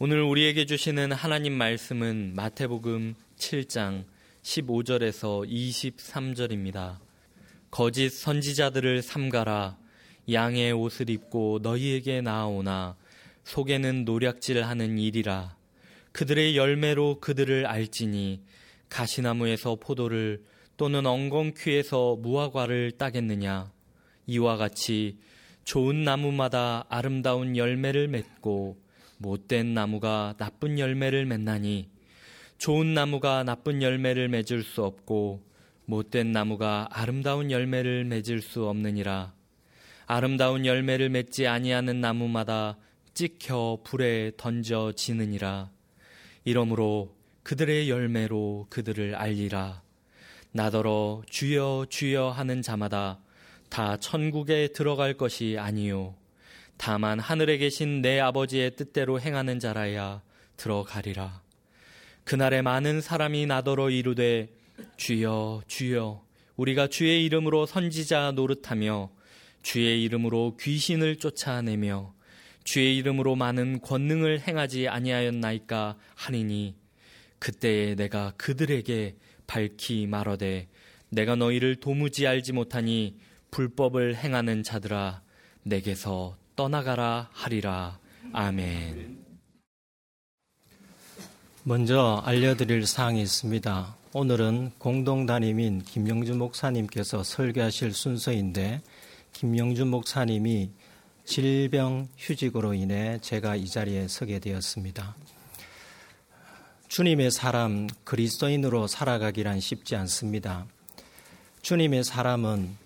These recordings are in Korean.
오늘 우리에게 주시는 하나님 말씀은 마태복음 7장 15절에서 23절입니다. 거짓 선지자들을 삼가라. 양의 옷을 입고 너희에게 나아오나 속에는 노략질하는 일이라. 그들의 열매로 그들을 알지니 가시나무에서 포도를 또는 엉겅퀴에서 무화과를 따겠느냐? 이와 같이 좋은 나무마다 아름다운 열매를 맺고 못된 나무가 나쁜 열매를 맺나니 좋은 나무가 나쁜 열매를 맺을 수 없고 못된 나무가 아름다운 열매를 맺을 수 없느니라. 아름다운 열매를 맺지 아니하는 나무마다 찍혀 불에 던져지느니라. 이러므로 그들의 열매로 그들을 알리라. 나더러 주여 주여 하는 자마다 다 천국에 들어갈 것이 아니요 다만 하늘에 계신 내 아버지의 뜻대로 행하는 자라야 들어가리라. 그날에 많은 사람이 나더러 이르되 주여 주여 우리가 주의 이름으로 선지자 노릇하며 주의 이름으로 귀신을 쫓아내며 주의 이름으로 많은 권능을 행하지 아니하였나이까 하니니 그때에 내가 그들에게 밝히 말하되 내가 너희를 도무지 알지 못하니 불법을 행하는 자들아 내게서 떠나가라 하리라. 아멘. 먼저 알려드릴 사항이 있습니다. 오늘은 공동 담임인 김영준 목사님께서 설교하실 순서인데 김영준 목사님이 질병 휴직으로 인해 제가 이 자리에 서게 되었습니다. 주님의 사람 그리스도인으로 살아가기란 쉽지 않습니다. 주님의 사람은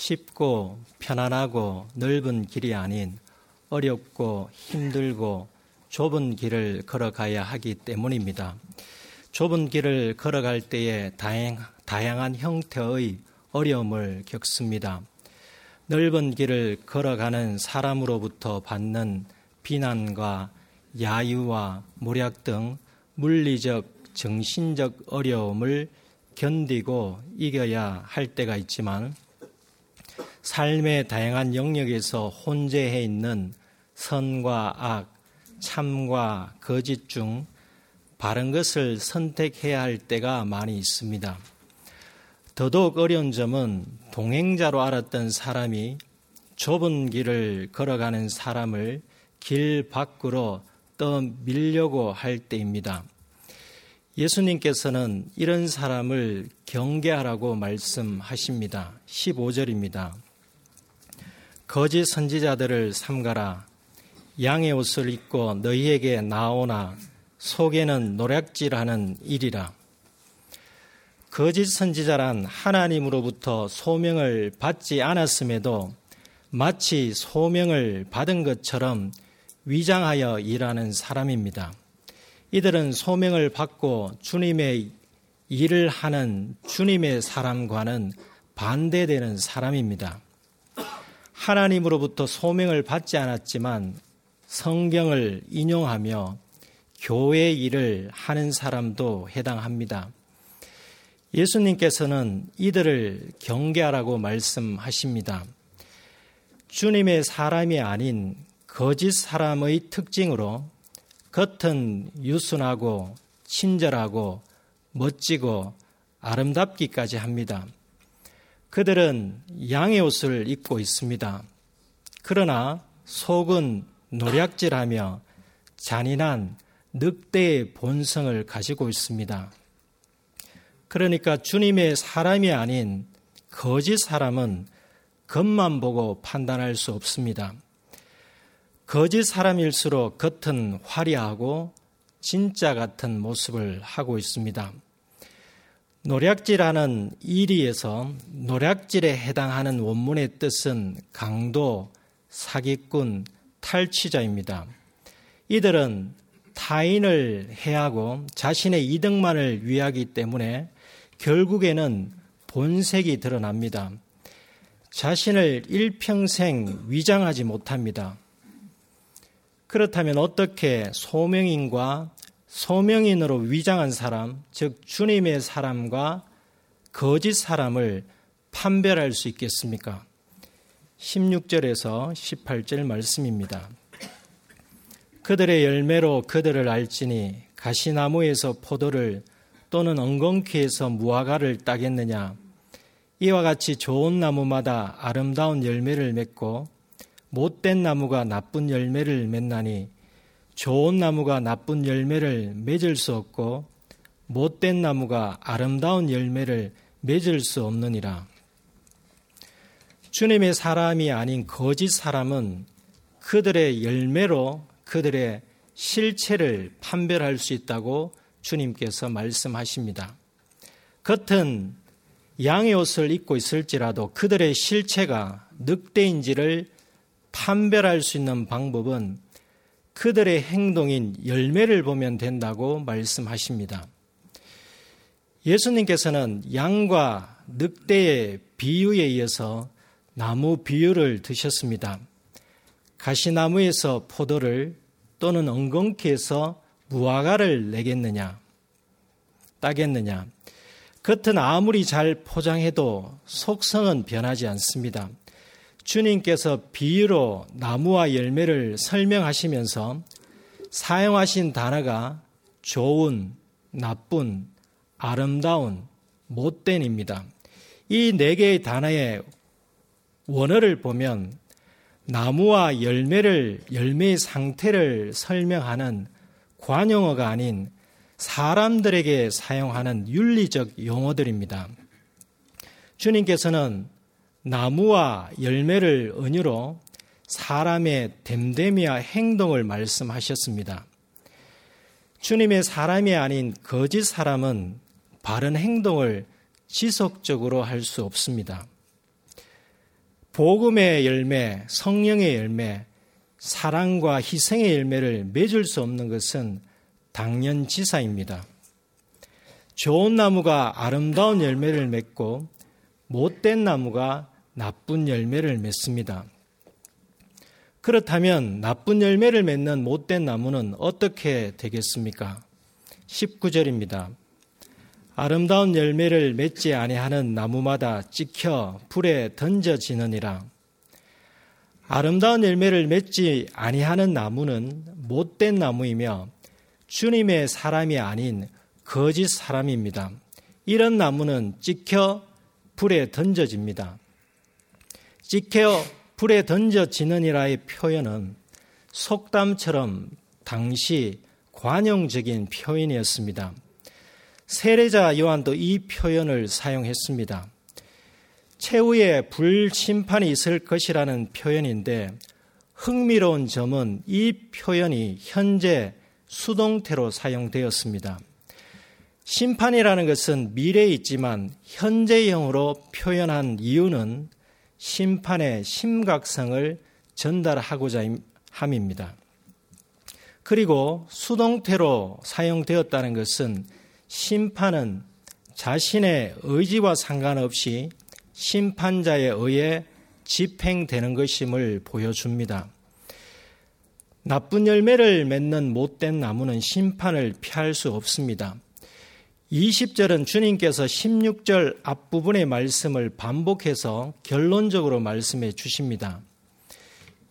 쉽고 편안하고 넓은 길이 아닌 어렵고 힘들고 좁은 길을 걸어가야 하기 때문입니다. 좁은 길을 걸어갈 때에 다양, 다양한 형태의 어려움을 겪습니다. 넓은 길을 걸어가는 사람으로부터 받는 비난과 야유와 모략 등 물리적, 정신적 어려움을 견디고 이겨야 할 때가 있지만 삶의 다양한 영역에서 혼재해 있는 선과 악, 참과 거짓 중 바른 것을 선택해야 할 때가 많이 있습니다. 더더욱 어려운 점은 동행자로 알았던 사람이 좁은 길을 걸어가는 사람을 길 밖으로 떠밀려고 할 때입니다. 예수님께서는 이런 사람을 경계하라고 말씀하십니다. 15절입니다. 거짓 선지자들을 삼가라. 양의 옷을 입고 너희에게 나오나 속에는 노략질하는 일이라. 거짓 선지자란 하나님으로부터 소명을 받지 않았음에도 마치 소명을 받은 것처럼 위장하여 일하는 사람입니다. 이들은 소명을 받고 주님의 일을 하는 주님의 사람과는 반대되는 사람입니다. 하나님으로부터 소명을 받지 않았지만 성경을 인용하며 교회 일을 하는 사람도 해당합니다. 예수님께서는 이들을 경계하라고 말씀하십니다. 주님의 사람이 아닌 거짓 사람의 특징으로 겉은 유순하고 친절하고 멋지고 아름답기까지 합니다. 그들은 양의 옷을 입고 있습니다. 그러나 속은 노략질하며 잔인한 늑대의 본성을 가지고 있습니다. 그러니까 주님의 사람이 아닌 거짓 사람은 겉만 보고 판단할 수 없습니다. 거짓 사람일수록 겉은 화려하고 진짜 같은 모습을 하고 있습니다. 노략질하는 이리에서 노략질에 해당하는 원문의 뜻은 강도, 사기꾼, 탈취자입니다. 이들은 타인을 해하고 자신의 이득만을 위하기 때문에 결국에는 본색이 드러납니다. 자신을 일평생 위장하지 못합니다. 그렇다면 어떻게 소명인과 소명인으로 위장한 사람, 즉 주님의 사람과 거짓 사람을 판별할 수 있겠습니까? 16절에서 18절 말씀입니다. 그들의 열매로 그들을 알지니 가시나무에서 포도를 또는 엉겅퀴에서 무화과를 따겠느냐 이와 같이 좋은 나무마다 아름다운 열매를 맺고 못된 나무가 나쁜 열매를 맺나니 좋은 나무가 나쁜 열매를 맺을 수 없고 못된 나무가 아름다운 열매를 맺을 수 없느니라. 주님의 사람이 아닌 거짓 사람은 그들의 열매로 그들의 실체를 판별할 수 있다고 주님께서 말씀하십니다. 겉은 양의 옷을 입고 있을지라도 그들의 실체가 늑대인지를 판별할 수 있는 방법은 그들의 행동인 열매를 보면 된다고 말씀하십니다. 예수님께서는 양과 늑대의 비유에 이어서 나무 비유를 드셨습니다. 가시나무에서 포도를 또는 엉겅퀴에서 무화과를 내겠느냐, 따겠느냐. 겉은 아무리 잘 포장해도 속성은 변하지 않습니다. 주님께서 비유로 나무와 열매를 설명하시면서 사용하신 단어가 좋은, 나쁜, 아름다운, 못된입니다. 이 네 개의 단어의 원어를 보면 나무와 열매를, 열매의 상태를 설명하는 관용어가 아닌 사람들에게 사용하는 윤리적 용어들입니다. 주님께서는 나무와 열매를 은유로 사람의 됨됨이와 행동을 말씀하셨습니다. 주님의 사람이 아닌 거짓 사람은 바른 행동을 지속적으로 할 수 없습니다. 복음의 열매, 성령의 열매, 사랑과 희생의 열매를 맺을 수 없는 것은 당연지사입니다. 좋은 나무가 아름다운 열매를 맺고 못된 나무가 나쁜 열매를 맺습니다. 그렇다면 나쁜 열매를 맺는 못된 나무는 어떻게 되겠습니까? 19절입니다. 아름다운 열매를 맺지 아니하는 나무마다 찍혀 불에 던져지느니라. 아름다운 열매를 맺지 아니하는 나무는 못된 나무이며 주님의 사람이 아닌 거짓 사람입니다. 이런 나무는 찍혀 불에 던져집니다. 찍혀 불에 던져지느니라의 표현은 속담처럼 당시 관용적인 표현이었습니다. 세례자 요한도 이 표현을 사용했습니다. 최후에 불심판이 있을 것이라는 표현인데 흥미로운 점은 이 표현이 현재 수동태로 사용되었습니다. 심판이라는 것은 미래에 있지만 현재형으로 표현한 이유는 심판의 심각성을 전달하고자 함입니다. 그리고 수동태로 사용되었다는 것은 심판은 자신의 의지와 상관없이 심판자에 의해 집행되는 것임을 보여줍니다. 나쁜 열매를 맺는 못된 나무는 심판을 피할 수 없습니다. 20절은 주님께서 16절 앞부분의 말씀을 반복해서 결론적으로 말씀해 주십니다.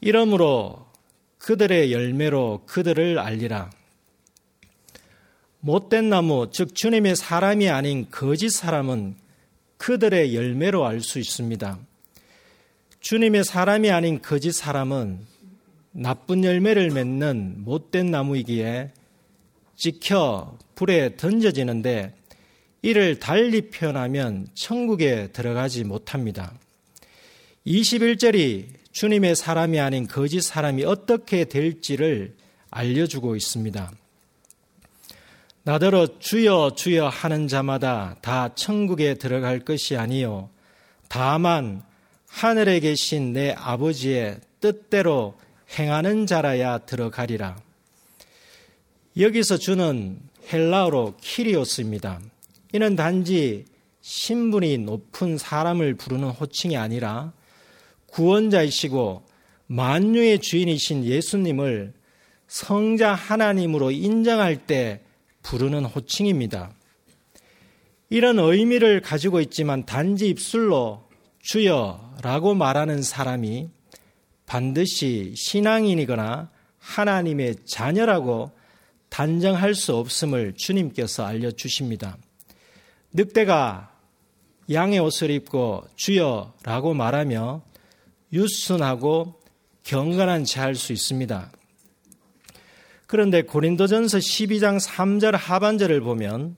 이러므로 그들의 열매로 그들을 알리라. 못된 나무, 즉 주님의 사람이 아닌 거짓 사람은 그들의 열매로 알 수 있습니다. 주님의 사람이 아닌 거짓 사람은 나쁜 열매를 맺는 못된 나무이기에 찍혀 불에 던져지는데 이를 달리 표현하면 천국에 들어가지 못합니다. 21절이 주님의 사람이 아닌 거짓 사람이 어떻게 될지를 알려주고 있습니다. 나더러 주여 주여 하는 자마다 다 천국에 들어갈 것이 아니요 다만 하늘에 계신 내 아버지의 뜻대로 행하는 자라야 들어가리라. 여기서 주는 헬라어로 키리오스입니다. 이는 단지 신분이 높은 사람을 부르는 호칭이 아니라 구원자이시고 만유의 주인이신 예수님을 성자 하나님으로 인정할 때 부르는 호칭입니다. 이런 의미를 가지고 있지만 단지 입술로 주여라고 말하는 사람이 반드시 신앙인이거나 하나님의 자녀라고 단정할 수 없음을 주님께서 알려주십니다. 늑대가 양의 옷을 입고 주여라고 말하며 유순하고 경건한 채할 수 있습니다. 그런데 고린도전서 12장 3절 하반절을 보면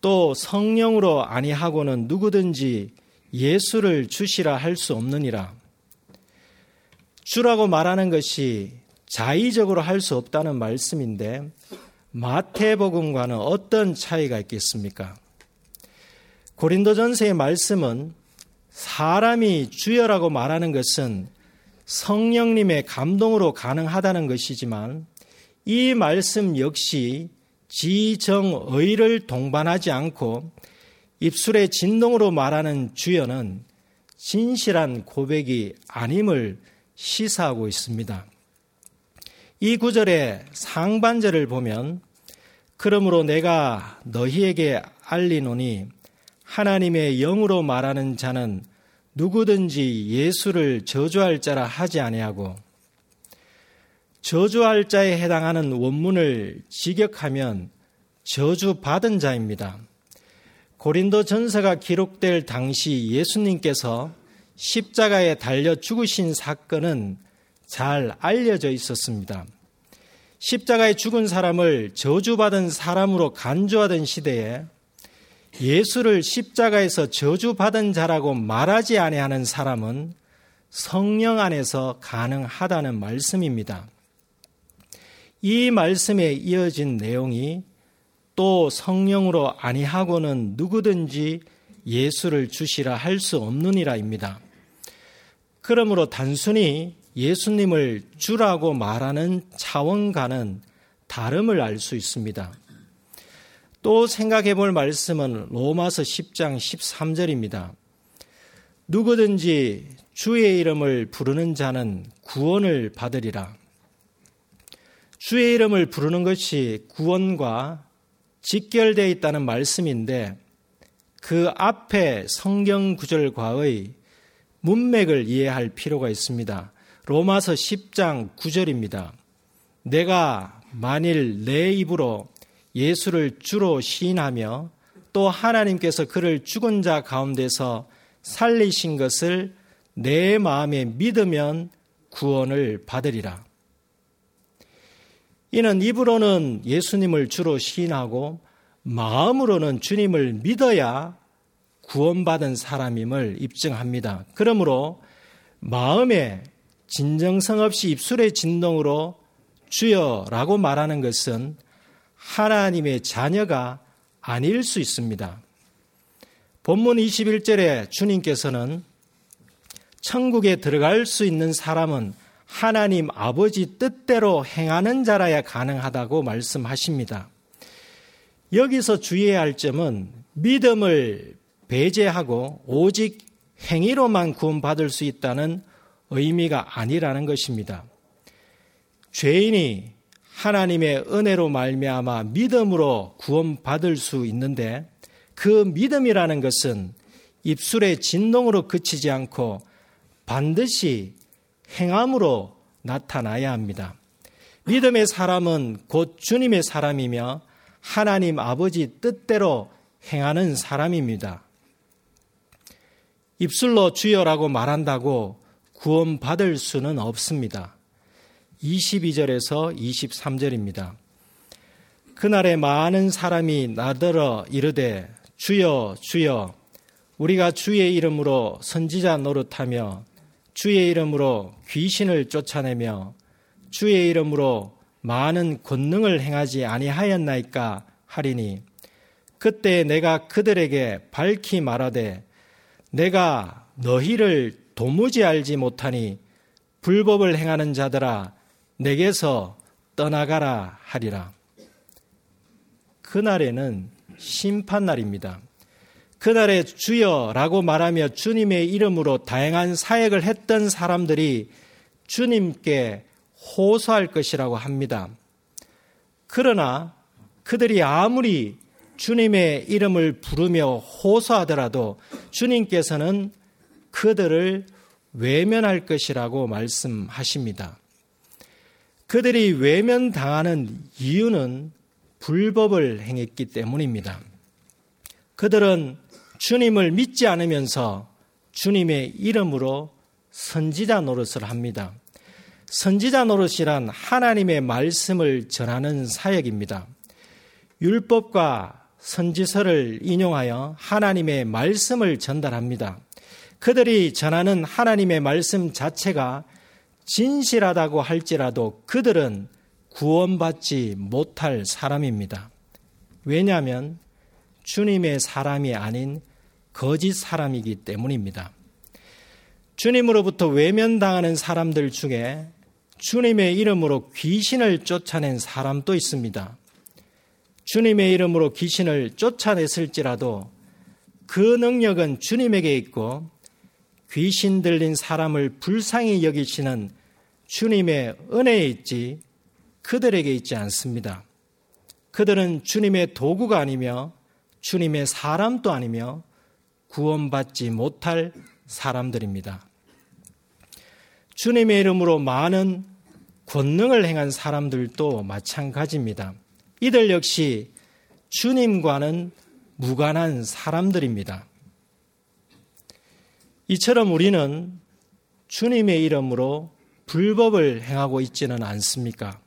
또 성령으로 아니하고는 누구든지 예수를 주시라 할 수 없느니라. 주라고 말하는 것이 자의적으로 할 수 없다는 말씀인데 마태복음과는 어떤 차이가 있겠습니까? 고린도전서의 말씀은 사람이 주여라고 말하는 것은 성령님의 감동으로 가능하다는 것이지만 이 말씀 역시 지정의를 동반하지 않고 입술의 진동으로 말하는 주여는 진실한 고백이 아님을 시사하고 있습니다. 이 구절의 상반절을 보면 그러므로 내가 너희에게 알리노니 하나님의 영으로 말하는 자는 누구든지 예수를 저주할 자라 하지 아니하고 저주할 자에 해당하는 원문을 직역하면 저주받은 자입니다. 고린도 전서가 기록될 당시 예수님께서 십자가에 달려 죽으신 사건은 잘 알려져 있었습니다. 십자가에 죽은 사람을 저주받은 사람으로 간주하던 시대에 예수를 십자가에서 저주받은 자라고 말하지 아니하는 사람은 성령 안에서 가능하다는 말씀입니다. 이 말씀에 이어진 내용이 또 성령으로 아니하고는 누구든지 예수를 주시라 할 수 없느니라입니다. 그러므로 단순히 예수님을 주라고 말하는 차원과는 다름을 알 수 있습니다. 또 생각해 볼 말씀은 로마서 10장 13절입니다. 누구든지 주의 이름을 부르는 자는 구원을 받으리라. 주의 이름을 부르는 것이 구원과 직결되어 있다는 말씀인데 그 앞에 성경 구절과의 문맥을 이해할 필요가 있습니다. 로마서 10장 9절입니다. 내가 만일 내 입으로 예수를 주로 시인하며 또 하나님께서 그를 죽은 자 가운데서 살리신 것을 내 마음에 믿으면 구원을 받으리라. 이는 입으로는 예수님을 주로 시인하고 마음으로는 주님을 믿어야 구원받은 사람임을 입증합니다. 그러므로 마음에 진정성 없이 입술의 진동으로 주여라고 말하는 것은 하나님의 자녀가 아닐 수 있습니다. 본문 21절에 주님께서는 천국에 들어갈 수 있는 사람은 하나님 아버지 뜻대로 행하는 자라야 가능하다고 말씀하십니다. 여기서 주의해야 할 점은 믿음을 배제하고 오직 행위로만 구원받을 수 있다는 의미가 아니라는 것입니다. 죄인이 하나님의 은혜로 말미암아 믿음으로 구원받을 수 있는데 그 믿음이라는 것은 입술의 진동으로 그치지 않고 반드시 행함으로 나타나야 합니다. 믿음의 사람은 곧 주님의 사람이며 하나님 아버지 뜻대로 행하는 사람입니다. 입술로 주여라고 말한다고 구원받을 수는 없습니다. 22절에서 23절입니다. 그날에 많은 사람이 나더러 이르되 주여 주여 우리가 주의 이름으로 선지자 노릇하며 주의 이름으로 귀신을 쫓아내며 주의 이름으로 많은 권능을 행하지 아니하였나이까 하리니 그때 내가 그들에게 밝히 말하되 내가 너희를 도무지 알지 못하니 불법을 행하는 자들아 내게서 떠나가라 하리라. 그날에는 심판날입니다. 그날에 주여라고 말하며 주님의 이름으로 다양한 사역을 했던 사람들이 주님께 호소할 것이라고 합니다. 그러나 그들이 아무리 주님의 이름을 부르며 호소하더라도 주님께서는 그들을 외면할 것이라고 말씀하십니다. 그들이 외면당하는 이유는 불법을 행했기 때문입니다. 그들은 주님을 믿지 않으면서 주님의 이름으로 선지자 노릇을 합니다. 선지자 노릇이란 하나님의 말씀을 전하는 사역입니다. 율법과 선지서를 인용하여 하나님의 말씀을 전달합니다. 그들이 전하는 하나님의 말씀 자체가 진실하다고 할지라도 그들은 구원받지 못할 사람입니다. 왜냐하면 주님의 사람이 아닌 거짓 사람이기 때문입니다. 주님으로부터 외면당하는 사람들 중에 주님의 이름으로 귀신을 쫓아낸 사람도 있습니다. 주님의 이름으로 귀신을 쫓아냈을지라도 그 능력은 주님에게 있고 귀신 들린 사람을 불쌍히 여기시는 주님의 은혜에 있지 그들에게 있지 않습니다. 그들은 주님의 도구가 아니며 주님의 사람도 아니며 구원받지 못할 사람들입니다. 주님의 이름으로 많은 권능을 행한 사람들도 마찬가지입니다. 이들 역시 주님과는 무관한 사람들입니다. 이처럼 우리는 주님의 이름으로 불법을 행하고 있지는 않습니까?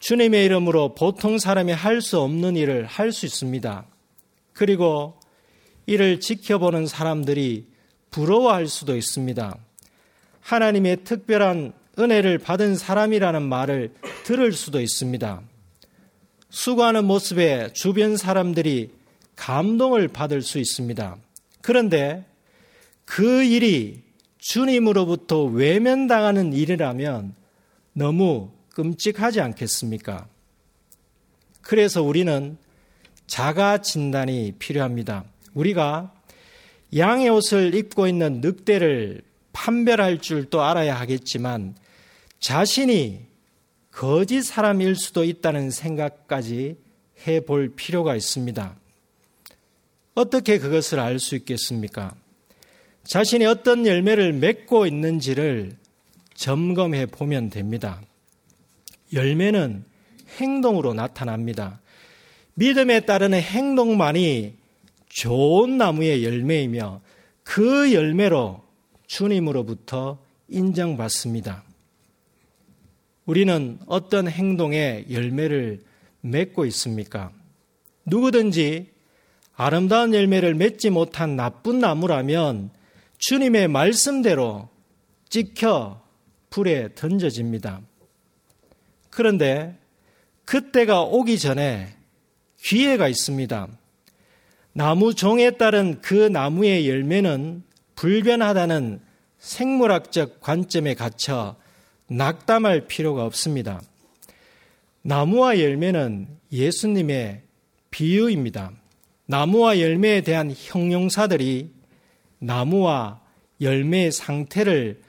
주님의 이름으로 보통 사람이 할 수 없는 일을 할 수 있습니다. 그리고 이를 지켜보는 사람들이 부러워할 수도 있습니다. 하나님의 특별한 은혜를 받은 사람이라는 말을 들을 수도 있습니다. 수고하는 모습에 주변 사람들이 감동을 받을 수 있습니다. 그런데 그 일이 주님으로부터 외면당하는 일이라면 너무 끔찍하지 않겠습니까? 그래서 우리는 자가 진단이 필요합니다. 우리가 양의 옷을 입고 있는 늑대를 판별할 줄도 알아야 하겠지만 자신이 거짓 사람일 수도 있다는 생각까지 해 볼 필요가 있습니다. 어떻게 그것을 알 수 있겠습니까? 자신이 어떤 열매를 맺고 있는지를 점검해 보면 됩니다. 열매는 행동으로 나타납니다. 믿음에 따르는 행동만이 좋은 나무의 열매이며 그 열매로 주님으로부터 인정받습니다. 우리는 어떤 행동에 열매를 맺고 있습니까? 누구든지 아름다운 열매를 맺지 못한 나쁜 나무라면 주님의 말씀대로 찍혀 불에 던져집니다. 그런데 그때가 오기 전에 기회가 있습니다. 나무 종에 따른 그 나무의 열매는 불변하다는 생물학적 관점에 갇혀 낙담할 필요가 없습니다. 나무와 열매는 예수님의 비유입니다. 나무와 열매에 대한 형용사들이 나무와 열매의 상태를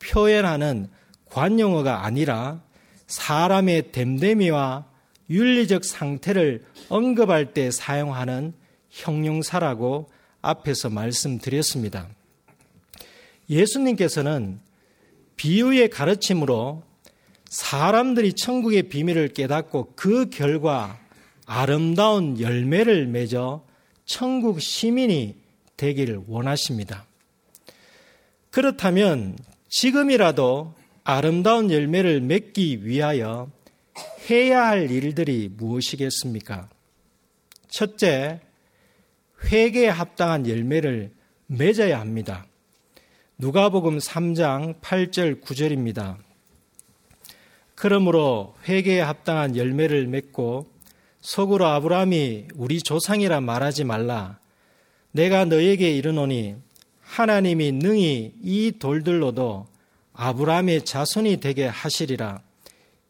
표현하는 관용어가 아니라 사람의 됨됨이와 윤리적 상태를 언급할 때 사용하는 형용사라고 앞에서 말씀드렸습니다. 예수님께서는 비유의 가르침으로 사람들이 천국의 비밀을 깨닫고 그 결과 아름다운 열매를 맺어 천국 시민이 되기를 원하십니다. 그렇다면 지금이라도 아름다운 열매를 맺기 위하여 해야 할 일들이 무엇이겠습니까? 첫째, 회개에 합당한 열매를 맺어야 합니다. 누가복음 3장 8절 9절입니다. 그러므로 회개에 합당한 열매를 맺고 속으로 아브라함이 우리 조상이라 말하지 말라. 내가 너에게 이르노니 하나님이 능히 이 돌들로도 아브라함의 자손이 되게 하시리라.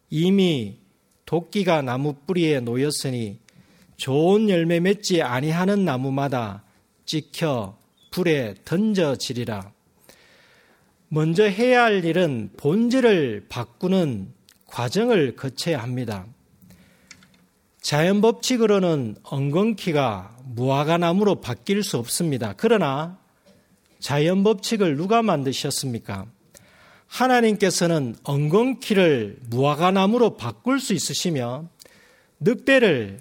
이미 도끼가 나무 뿌리에 놓였으니 좋은 열매 맺지 아니하는 나무마다 찍혀 불에 던져지리라. 먼저 해야 할 일은 본질을 바꾸는 과정을 거쳐야 합니다. 자연 법칙으로는 엉겅퀴가 무화과나무로 바뀔 수 없습니다. 그러나 자연 법칙을 누가 만드셨습니까? 하나님께서는 엉겅퀴를 무화과나무로 바꿀 수 있으시며 늑대를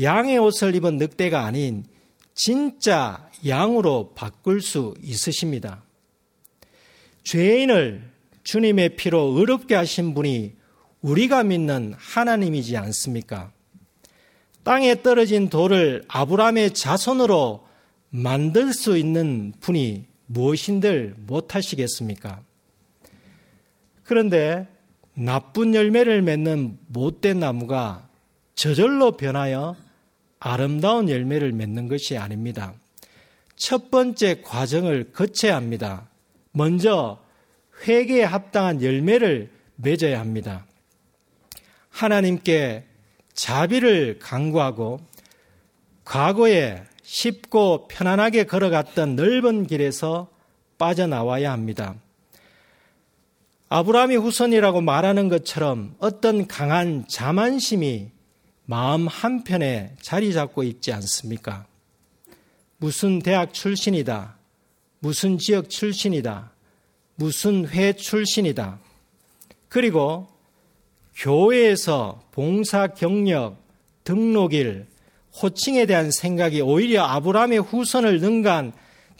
양의 옷을 입은 늑대가 아닌 진짜 양으로 바꿀 수 있으십니다. 죄인을 주님의 피로 의롭게 하신 분이 우리가 믿는 하나님이지 않습니까? 땅에 떨어진 돌을 아브라함의 자손으로 만들 수 있는 분이 무엇인들 못하시겠습니까? 그런데 나쁜 열매를 맺는 못된 나무가 저절로 변하여 아름다운 열매를 맺는 것이 아닙니다. 첫 번째 과정을 거쳐야 합니다. 먼저 회개에 합당한 열매를 맺어야 합니다. 하나님께 자비를 강구하고 과거에 쉽고 편안하게 걸어갔던 넓은 길에서 빠져나와야 합니다. 아브라함이 후손이라고 말하는 것처럼 어떤 강한 자만심이 마음 한편에 자리 잡고 있지 않습니까? 무슨 대학 출신이다. 무슨 지역 출신이다. 무슨 회 출신이다. 그리고 교회에서 봉사 경력, 등록일, 호칭에 대한 생각이 오히려 아브라함의 후손을 능가한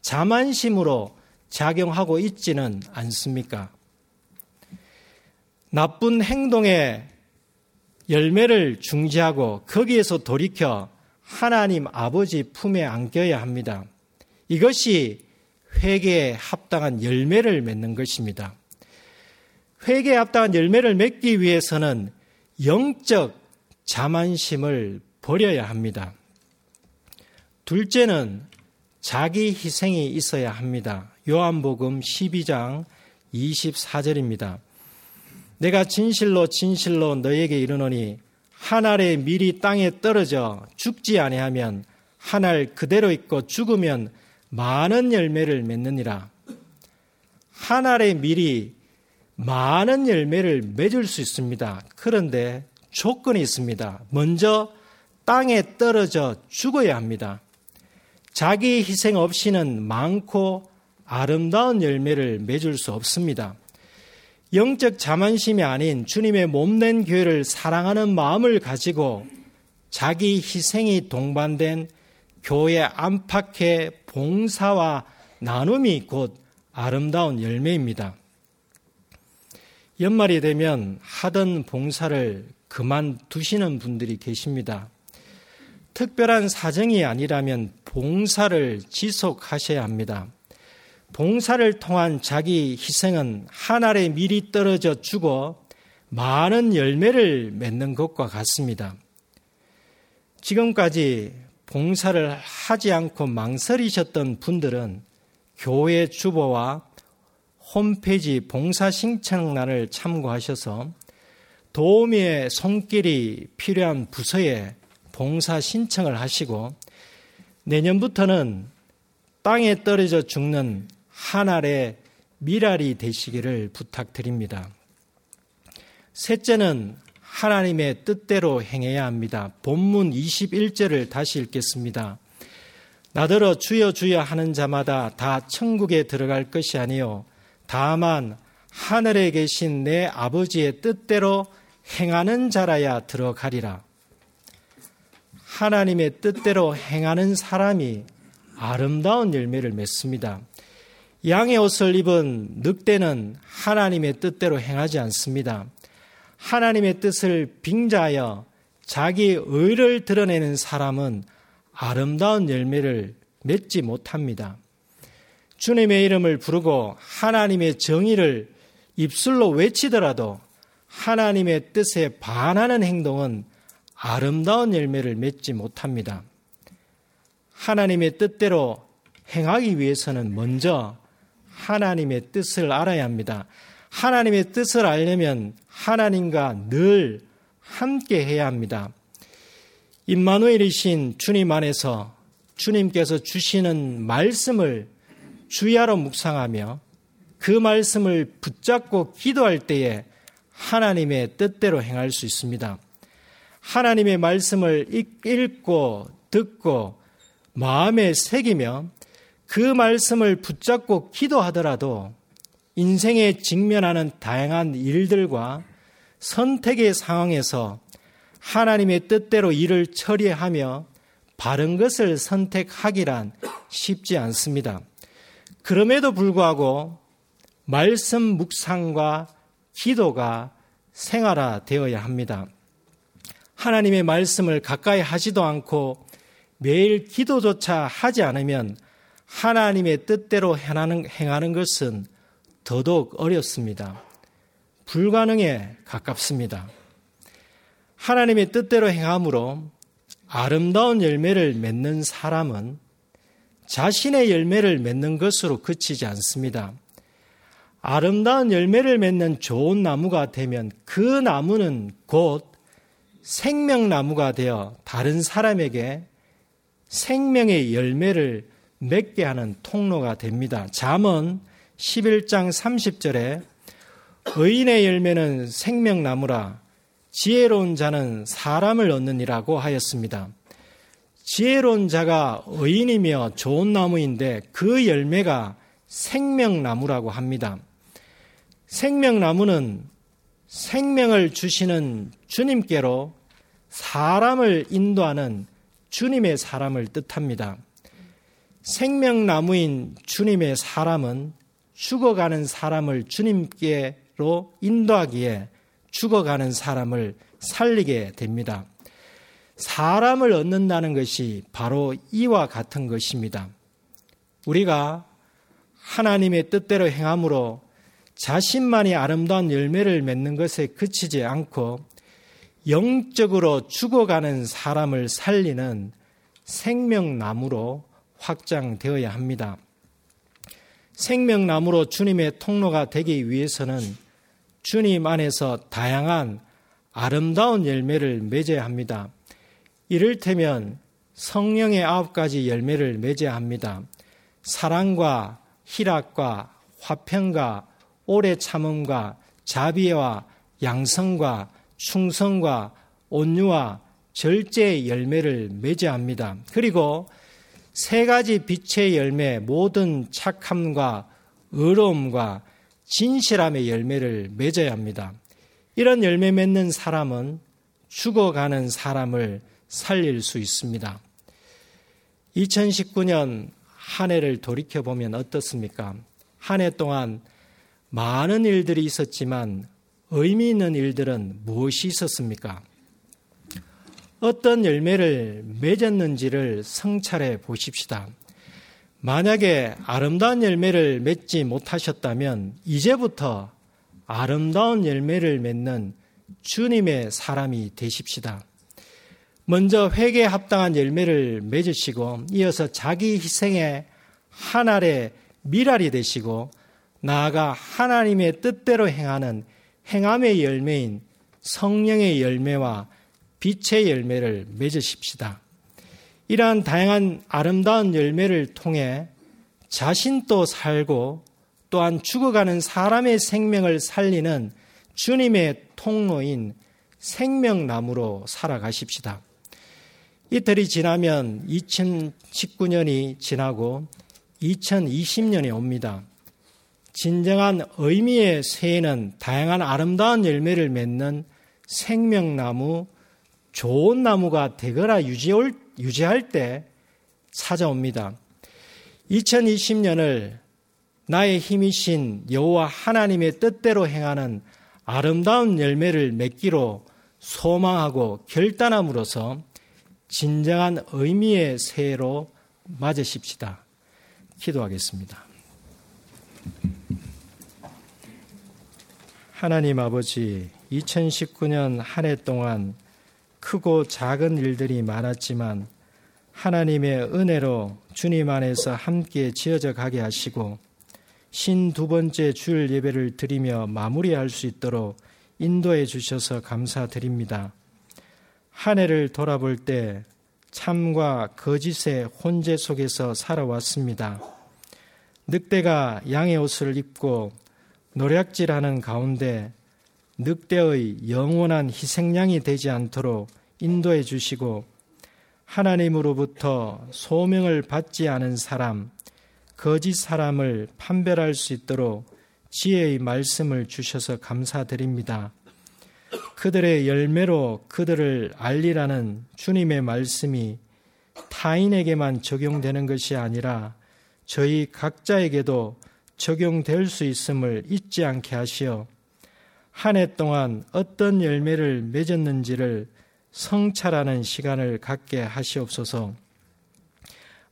자만심으로 작용하고 있지는 않습니까? 나쁜 행동에 열매를 중지하고 거기에서 돌이켜 하나님 아버지 품에 안겨야 합니다. 이것이 회개에 합당한 열매를 맺는 것입니다. 회개에 합당한 열매를 맺기 위해서는 영적 자만심을 버려야 합니다. 둘째는 자기 희생이 있어야 합니다. 요한복음 12장 24절입니다. 내가 진실로 진실로 너에게 이르노니 한 알의 밀이 땅에 떨어져 죽지 아니하면 한 알 그대로 있고 죽으면 많은 열매를 맺느니라. 한 알의 밀이 많은 열매를 맺을 수 있습니다. 그런데 조건이 있습니다. 먼저 땅에 떨어져 죽어야 합니다. 자기 희생 없이는 많고 아름다운 열매를 맺을 수 없습니다. 영적 자만심이 아닌 주님의 몸낸 교회를 사랑하는 마음을 가지고 자기 희생이 동반된 교회 안팎의 봉사와 나눔이 곧 아름다운 열매입니다. 연말이 되면 하던 봉사를 그만두시는 분들이 계십니다. 특별한 사정이 아니라면 봉사를 지속하셔야 합니다. 봉사를 통한 자기 희생은 하늘에 미리 떨어져 죽어 많은 열매를 맺는 것과 같습니다. 지금까지 봉사를 하지 않고 망설이셨던 분들은 교회 주보와 홈페이지 봉사 신청란을 참고하셔서 도우미의 손길이 필요한 부서에 봉사 신청을 하시고 내년부터는 땅에 떨어져 죽는 한 알의 미랄이 되시기를 부탁드립니다. 셋째는 하나님의 뜻대로 행해야 합니다. 본문 21절을 다시 읽겠습니다. 나더러 주여 주여 하는 자마다 다 천국에 들어갈 것이 아니요 다만 하늘에 계신 내 아버지의 뜻대로 행하는 자라야 들어가리라. 하나님의 뜻대로 행하는 사람이 아름다운 열매를 맺습니다. 양의 옷을 입은 늑대는 하나님의 뜻대로 행하지 않습니다. 하나님의 뜻을 빙자하여 자기 의를 드러내는 사람은 아름다운 열매를 맺지 못합니다. 주님의 이름을 부르고 하나님의 정의를 입술로 외치더라도 하나님의 뜻에 반하는 행동은 아름다운 열매를 맺지 못합니다. 하나님의 뜻대로 행하기 위해서는 먼저 하나님의 뜻을 알아야 합니다. 하나님의 뜻을 알려면 하나님과 늘 함께 해야 합니다. 임마누엘이신 주님 안에서 주님께서 주시는 말씀을 주야로 묵상하며 그 말씀을 붙잡고 기도할 때에 하나님의 뜻대로 행할 수 있습니다. 하나님의 말씀을 읽고 듣고 마음에 새기며 그 말씀을 붙잡고 기도하더라도 인생에 직면하는 다양한 일들과 선택의 상황에서 하나님의 뜻대로 일을 처리하며 바른 것을 선택하기란 쉽지 않습니다. 그럼에도 불구하고 말씀 묵상과 기도가 생활화 되어야 합니다. 하나님의 말씀을 가까이 하지도 않고 매일 기도조차 하지 않으면 하나님의 뜻대로 행하는, 행하는 것은 더더욱 어렵습니다. 불가능에 가깝습니다. 하나님의 뜻대로 행함으로 아름다운 열매를 맺는 사람은 자신의 열매를 맺는 것으로 그치지 않습니다. 아름다운 열매를 맺는 좋은 나무가 되면 그 나무는 곧 생명나무가 되어 다른 사람에게 생명의 열매를 맺게 하는 통로가 됩니다. 잠언 11장 30절에 의인의 열매는 생명나무라 지혜로운 자는 사람을 얻느니라고 하였습니다. 지혜로운 자가 의인이며 좋은 나무인데 그 열매가 생명나무라고 합니다. 생명나무는 생명을 주시는 주님께로 사람을 인도하는 주님의 사람을 뜻합니다. 생명나무인 주님의 사람은 죽어가는 사람을 주님께로 인도하기에 죽어가는 사람을 살리게 됩니다. 사람을 얻는다는 것이 바로 이와 같은 것입니다. 우리가 하나님의 뜻대로 행함으로 자신만이 아름다운 열매를 맺는 것에 그치지 않고 영적으로 죽어가는 사람을 살리는 생명나무로 확장되어야 합니다. 생명나무로 주님의 통로가 되기 위해서는 주님 안에서 다양한 아름다운 열매를 맺어야 합니다. 이를테면 성령의 아홉 가지 열매를 맺어야 합니다. 사랑과 희락과 화평과 오래 참음과 자비와 양성과 충성과 온유와 절제의 열매를 맺어야 합니다. 그리고 세 가지 빛의 열매, 모든 착함과 의로움과 진실함의 열매를 맺어야 합니다. 이런 열매 맺는 사람은 죽어가는 사람을 살릴 수 있습니다. 2019년 한 해를 돌이켜보면 어떻습니까? 한 해 동안 많은 일들이 있었지만 의미 있는 일들은 무엇이 있었습니까? 어떤 열매를 맺었는지를 성찰해 보십시다. 만약에 아름다운 열매를 맺지 못하셨다면 이제부터 아름다운 열매를 맺는 주님의 사람이 되십시다. 먼저 회개에 합당한 열매를 맺으시고 이어서 자기 희생의 한 알의 미랄이 되시고 나아가 하나님의 뜻대로 행하는 행함의 열매인 성령의 열매와 빛의 열매를 맺으십시다. 이러한 다양한 아름다운 열매를 통해 자신도 살고 또한 죽어가는 사람의 생명을 살리는 주님의 통로인 생명나무로 살아가십시다. 이틀이 지나면 2019년이 지나고 2020년이 옵니다. 진정한 의미의 새해는 다양한 아름다운 열매를 맺는 생명나무, 좋은 나무가 되거나 유지할 때 찾아옵니다. 2020년을 나의 힘이신 여호와 하나님의 뜻대로 행하는 아름다운 열매를 맺기로 소망하고 결단함으로써 진정한 의미의 새해로 맞으십시다. 기도하겠습니다. 하나님 아버지, 2019년 한 해 동안 크고 작은 일들이 많았지만 하나님의 은혜로 주님 안에서 함께 지어져 가게 하시고 신 두 번째 주일 예배를 드리며 마무리할 수 있도록 인도해 주셔서 감사드립니다. 한 해를 돌아볼 때 참과 거짓의 혼재 속에서 살아왔습니다. 늑대가 양의 옷을 입고 노략질하는 가운데 늑대의 영원한 희생양이 되지 않도록 인도해 주시고 하나님으로부터 소명을 받지 않은 사람, 거짓 사람을 판별할 수 있도록 지혜의 말씀을 주셔서 감사드립니다. 그들의 열매로 그들을 알리라는 주님의 말씀이 타인에게만 적용되는 것이 아니라 저희 각자에게도 적용될 수 있음을 잊지 않게 하시어 한 해 동안 어떤 열매를 맺었는지를 성찰하는 시간을 갖게 하시옵소서.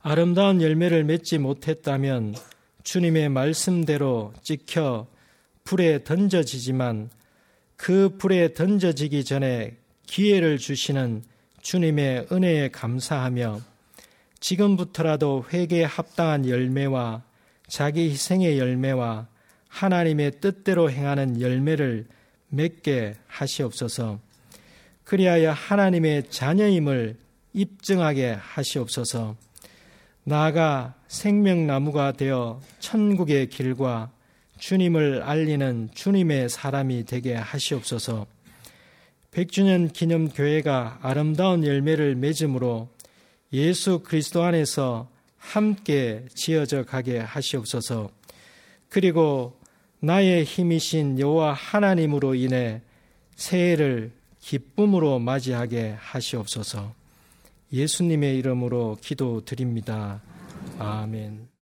아름다운 열매를 맺지 못했다면 주님의 말씀대로 찍혀 불에 던져지지만 그 불에 던져지기 전에 기회를 주시는 주님의 은혜에 감사하며 지금부터라도 회개에 합당한 열매와 자기 희생의 열매와 하나님의 뜻대로 행하는 열매를 맺게 하시옵소서. 그리하여 하나님의 자녀임을 입증하게 하시옵소서. 나아가 생명나무가 되어 천국의 길과 주님을 알리는 주님의 사람이 되게 하시옵소서. 100주년 기념 교회가 아름다운 열매를 맺음으로 예수 그리스도 안에서 함께 지어져 가게 하시옵소서. 그리고 나의 힘이신 여호와 하나님으로 인해 새해를 기쁨으로 맞이하게 하시옵소서. 예수님의 이름으로 기도드립니다. 아멘.